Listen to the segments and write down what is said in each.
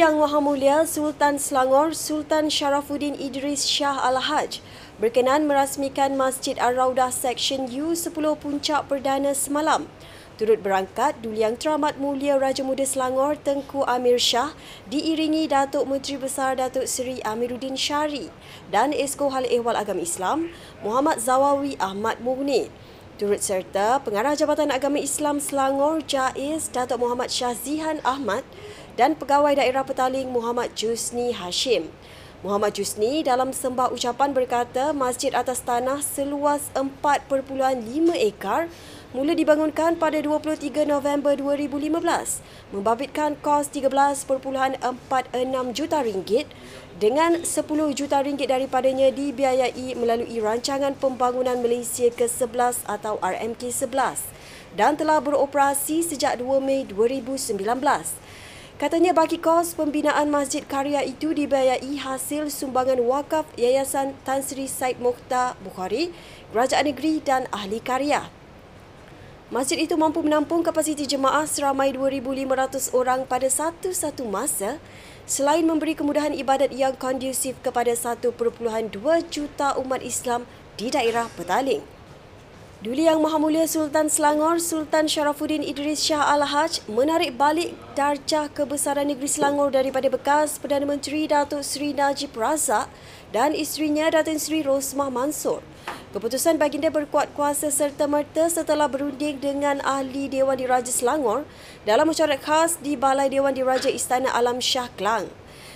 Yang Maha Mulia Sultan Selangor Sultan Sharafuddin Idris Shah Al-Haj berkenan merasmikan Masjid Ar-Raudah Seksyen U10 Puncak Perdana semalam. Turut berangkat, Duli Yang Teramat Mulia Raja Muda Selangor Tengku Amir Shah diiringi Datuk Menteri Besar Datuk Seri Amiruddin Syari dan Esko Hal Ehwal Agama Islam Muhammad Zawawi Ahmad Mughni. Turut serta Pengarah Jabatan Agama Islam Selangor Jaiz Datuk Muhammad Syazihan Ahmad dan Pegawai Daerah Petaling Muhammad Jusni Hashim. Muhammad Jusni dalam sembah ucapan berkata masjid atas tanah seluas 4.5 ekar mula dibangunkan pada 23 November 2015 membabitkan kos 13.46 juta ringgit dengan 10 juta ringgit daripadanya dibiayai melalui rancangan pembangunan Malaysia ke-11 atau RMK 11 dan telah beroperasi sejak 2 Mei 2019. Katanya bagi kos pembinaan masjid karya itu dibiayai hasil sumbangan wakaf Yayasan Tan Sri Said Mokhtar Bukhari, Kerajaan Negeri dan Ahli Karya. Masjid itu mampu menampung kapasiti jemaah seramai 2,500 orang pada satu-satu masa selain memberi kemudahan ibadat yang kondusif kepada 1.2 juta umat Islam di daerah Petaling. Duli Yang Maha Mulia Sultan Selangor Sultan Sharafuddin Idris Shah Al-Haj menarik balik darjah kebesaran negeri Selangor daripada bekas Perdana Menteri Datuk Seri Najib Razak dan isterinya Datuk Seri Rosmah Mansor. Keputusan baginda berkuat kuasa serta-merta setelah berunding dengan ahli Dewan Diraja Selangor dalam mesyuarat khas di Balai Dewan Diraja Istana Alam Shah Kelang.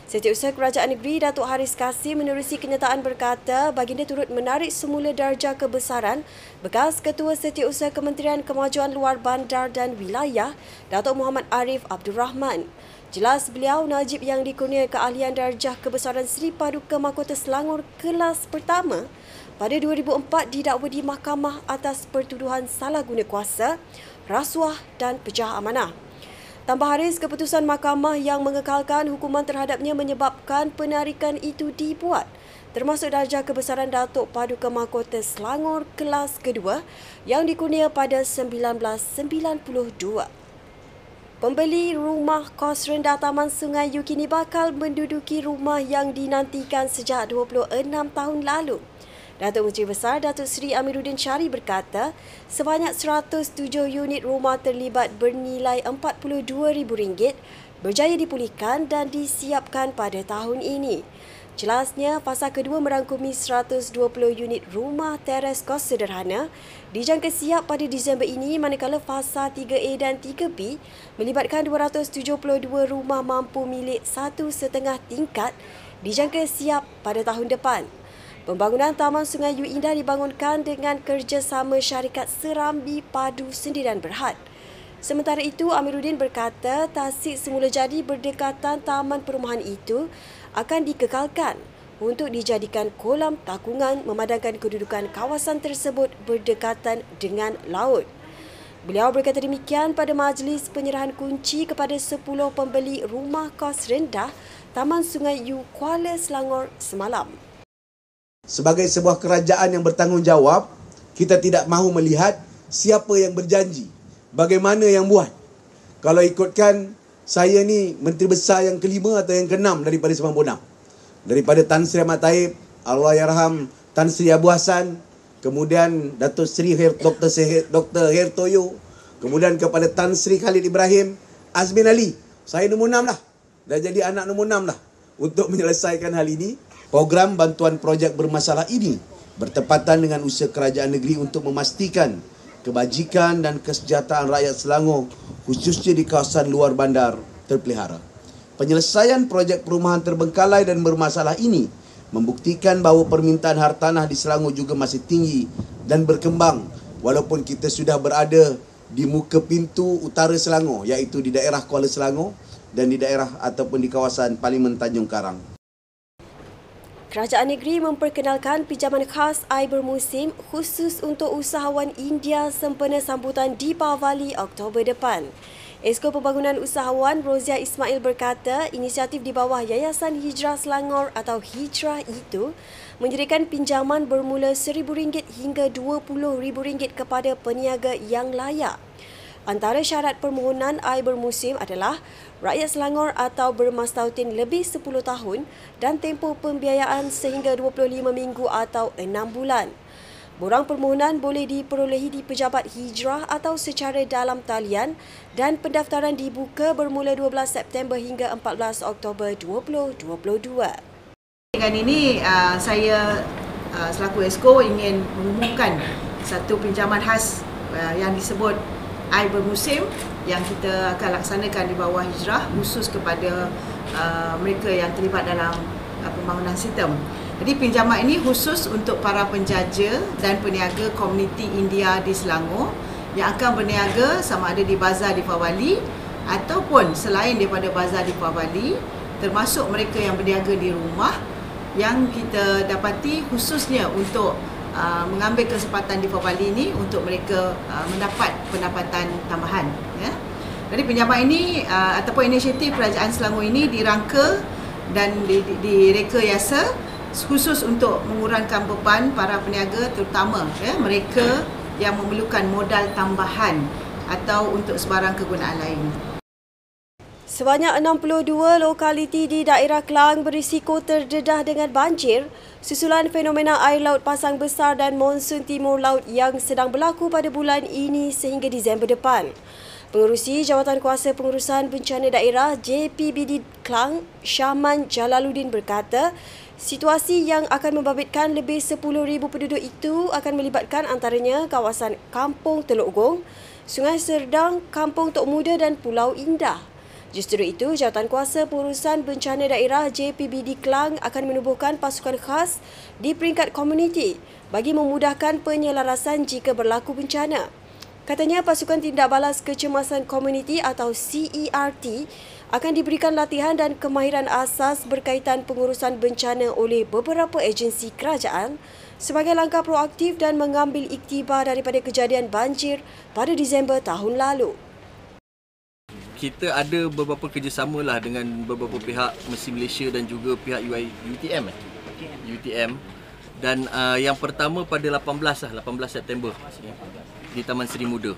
Setiausaha Kerajaan Negeri Datuk Haris Kasim menerusi kenyataan berkata baginda turut menarik semula darjah kebesaran bekas Ketua Setiausaha Kementerian Kemajuan Luar Bandar dan Wilayah Datuk Muhammad Arif Abdul Rahman. Jelas beliau Najib yang dikurnia keahlian darjah kebesaran Seri Paduka Mahkota Selangor kelas pertama pada 2004 didakwa di mahkamah atas pertuduhan salah guna kuasa, rasuah dan pejah amanah. Tambah Haris, keputusan mahkamah yang mengekalkan hukuman terhadapnya menyebabkan penarikan itu dibuat termasuk darjah kebesaran Datuk Paduka Mahkota Selangor kelas kedua yang dikurnia pada 1992. Pembeli rumah kos rendah Taman Sungai Yu kini bakal menduduki rumah yang dinantikan sejak 26 tahun lalu. Datuk Menteri Besar Datuk Seri Amiruddin Syari berkata, sebanyak 107 unit rumah terlibat bernilai RM42,000 berjaya dipulihkan dan disiapkan pada tahun ini. Jelasnya, fasa kedua merangkumi 120 unit rumah teres kos sederhana dijangka siap pada Disember ini manakala fasa 3A dan 3B melibatkan 272 rumah mampu milik satu setengah tingkat dijangka siap pada tahun depan. Pembangunan Taman Sungai Yu Indah dibangunkan dengan kerjasama syarikat Serambi Padu Sendirian Berhad. Sementara itu, Amiruddin berkata tasik semula jadi berdekatan taman perumahan itu akan dikekalkan untuk dijadikan kolam takungan memadamkan kedudukan kawasan tersebut berdekatan dengan laut. Beliau berkata demikian pada majlis penyerahan kunci kepada 10 pembeli rumah kos rendah Taman Sungai Yu Kuala Selangor semalam. Sebagai sebuah kerajaan yang bertanggungjawab, kita tidak mahu melihat siapa yang berjanji, bagaimana yang buat. Kalau ikutkan saya ni menteri besar yang kelima atau yang keenam daripada Semang Bonang. Daripada Tan Sri Ahmad Taib, Allah Yarham Tan Sri Abu Hassan, kemudian Datuk Sri Her, Dr. Seher, Dr. Hertoyo, kemudian kepada Tan Sri Khalid Ibrahim, Azmin Ali. Saya nombor enam lah. Dah jadi anak nombor enam lah untuk menyelesaikan hal ini. Program bantuan projek bermasalah ini bertepatan dengan usaha kerajaan negeri untuk memastikan kebajikan dan kesejahteraan rakyat Selangor khususnya di kawasan luar bandar terpelihara. Penyelesaian projek perumahan terbengkalai dan bermasalah ini membuktikan bahawa permintaan hartanah di Selangor juga masih tinggi dan berkembang walaupun kita sudah berada di muka pintu utara Selangor iaitu di daerah Kuala Selangor dan di daerah ataupun di kawasan Parlimen Tanjung Karang. Kerajaan negeri memperkenalkan pinjaman khas air bermusim khusus untuk usahawan India sempena sambutan di Pavali Oktober depan. Esko Pembangunan Usahawan Rozia Ismail berkata inisiatif di bawah Yayasan Hijrah Selangor atau Hijrah itu menyediakan pinjaman bermula RM1,000 hingga RM20,000 kepada peniaga yang layak. Antara syarat permohonan air bermusim adalah rakyat Selangor atau bermastautin lebih 10 tahun dan tempoh pembiayaan sehingga 25 minggu atau 6 bulan. Borang permohonan boleh diperolehi di Pejabat Hijrah atau secara dalam talian dan pendaftaran dibuka bermula 12 September hingga 14 Oktober 2022. Dengan ini uh, saya uh, selaku ESCO ingin mengumumkan satu pinjaman khas uh, yang disebut air bermusim yang kita akan laksanakan di bawah hijrah khusus kepada uh, mereka yang terlibat dalam uh, pembangunan sistem. Jadi pinjaman ini khusus untuk para penjaja dan peniaga komuniti India di Selangor yang akan berniaga sama ada di bazar di Fawali ataupun selain daripada bazar di Fawali termasuk mereka yang berniaga di rumah yang kita dapati khususnya untuk Uh, mengambil kesempatan di Fawali ini untuk mereka uh, mendapat pendapatan tambahan ya. Jadi pinjaman ini uh, ataupun inisiatif kerajaan Selangor ini dirangka dan direkayasa khusus untuk mengurangkan beban para peniaga terutama ya mereka yang memerlukan modal tambahan atau untuk sebarang kegunaan lain. Sebanyak 62 lokaliti di daerah Kelang berisiko terdedah dengan banjir susulan fenomena air laut pasang besar dan monsun timur laut yang sedang berlaku pada bulan ini sehingga Disember depan. Pengurusi Jawatan Kuasa Pengurusan Bencana Daerah JPBD Kelang, Syahman Jalaluddin berkata, situasi yang akan membabitkan lebih 10,000 penduduk itu akan melibatkan antaranya kawasan Kampung Teluk Gong, Sungai Serdang, Kampung Tok Muda dan Pulau Indah. Justru itu, Jawatan Kuasa Pengurusan Bencana Daerah JPBD Kelang akan menubuhkan pasukan khas di peringkat komuniti bagi memudahkan penyelarasan jika berlaku bencana. Katanya pasukan tindak balas kecemasan komuniti atau CERT akan diberikan latihan dan kemahiran asas berkaitan pengurusan bencana oleh beberapa agensi kerajaan sebagai langkah proaktif dan mengambil iktibar daripada kejadian banjir pada Disember tahun lalu kita ada beberapa kerjasama lah dengan beberapa pihak Mesin Malaysia dan juga pihak UI, UTM eh? UTM dan uh, yang pertama pada 18 lah 18 September di Taman Seri Muda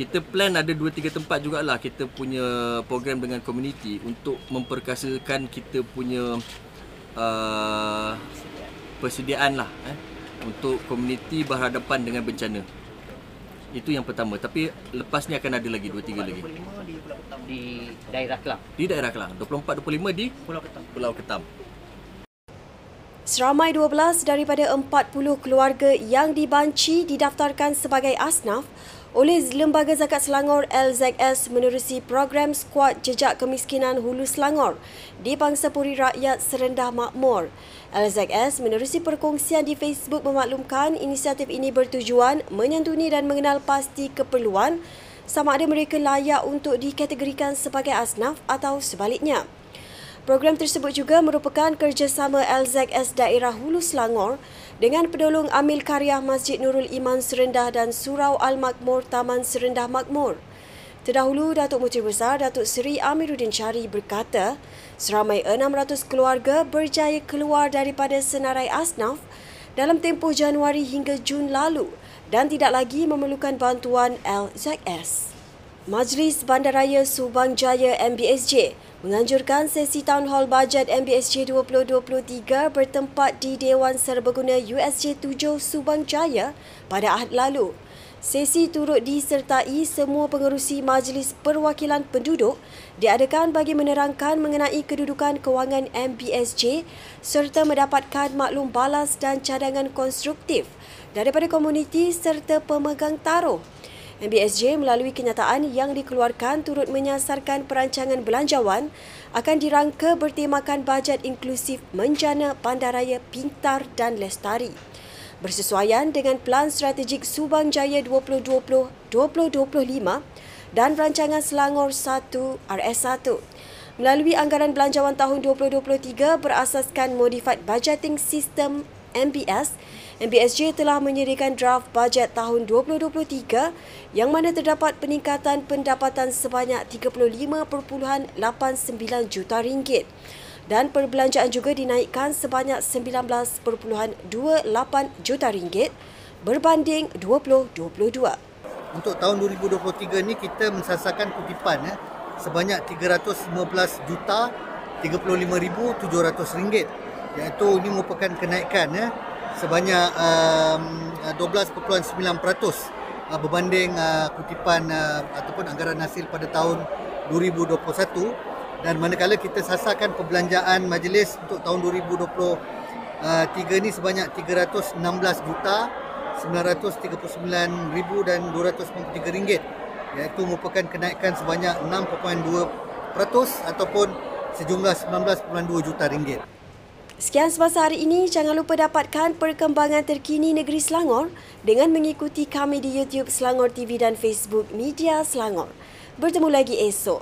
kita plan ada 2-3 tempat jugalah kita punya program dengan komuniti untuk memperkasakan kita punya uh, persediaan lah eh? untuk komuniti berhadapan dengan bencana itu yang pertama. Tapi lepas ni akan ada lagi 2 3 lagi. Di daerah Kelang. Di daerah Kelang. 24 25 di Pulau Ketam. Pulau Ketam. Seramai 12 daripada 40 keluarga yang dibanci didaftarkan sebagai asnaf oleh Lembaga Zakat Selangor LZS menerusi program Skuad Jejak Kemiskinan Hulu Selangor di Pangsapuri Rakyat Serendah Makmur. LZS menerusi perkongsian di Facebook memaklumkan inisiatif ini bertujuan menyantuni dan mengenal pasti keperluan sama ada mereka layak untuk dikategorikan sebagai asnaf atau sebaliknya. Program tersebut juga merupakan kerjasama LZS Daerah Hulu Selangor dengan pedolong Amil Karya Masjid Nurul Iman Serendah dan Surau Al-Makmur Taman Serendah Makmur. Terdahulu, Datuk Menteri Besar Datuk Seri Amiruddin Syari berkata, seramai 600 keluarga berjaya keluar daripada senarai asnaf dalam tempoh Januari hingga Jun lalu dan tidak lagi memerlukan bantuan LZS. Majlis Bandaraya Subang Jaya MBSJ menganjurkan sesi Town Hall Bajet MBSJ 2023 bertempat di Dewan Serbaguna USJ 7 Subang Jaya pada Ahad lalu. Sesi turut disertai semua pengerusi Majlis Perwakilan Penduduk diadakan bagi menerangkan mengenai kedudukan kewangan MBSJ serta mendapatkan maklum balas dan cadangan konstruktif daripada komuniti serta pemegang taruh. MBSJ melalui kenyataan yang dikeluarkan turut menyasarkan perancangan belanjawan akan dirangka bertemakan bajet inklusif menjana bandaraya pintar dan lestari. Bersesuaian dengan Pelan Strategik Subang Jaya 2020-2025 dan Rancangan Selangor 1 RS1. Melalui anggaran belanjawan tahun 2023 berasaskan Modified Budgeting System MBS, MBSJ telah menyediakan draft bajet tahun 2023 yang mana terdapat peningkatan pendapatan sebanyak 35.89 juta ringgit dan perbelanjaan juga dinaikkan sebanyak 19.28 juta ringgit berbanding 2022. untuk tahun 2023 ni kita mensasarkan kutipan ya, sebanyak 315 juta 35,700 ringgit iaitu ini merupakan kenaikan ya, sebanyak um, 12.9% uh, berbanding uh, kutipan uh, ataupun anggaran hasil pada tahun 2021 dan manakala kita sasarkan perbelanjaan majlis untuk tahun 2023 ni sebanyak 316 juta 939,293 ringgit iaitu merupakan kenaikan sebanyak 6.2% ataupun sejumlah 19.2 juta ringgit. Sekian semasa hari ini, jangan lupa dapatkan perkembangan terkini negeri Selangor dengan mengikuti kami di YouTube Selangor TV dan Facebook Media Selangor. Bertemu lagi esok.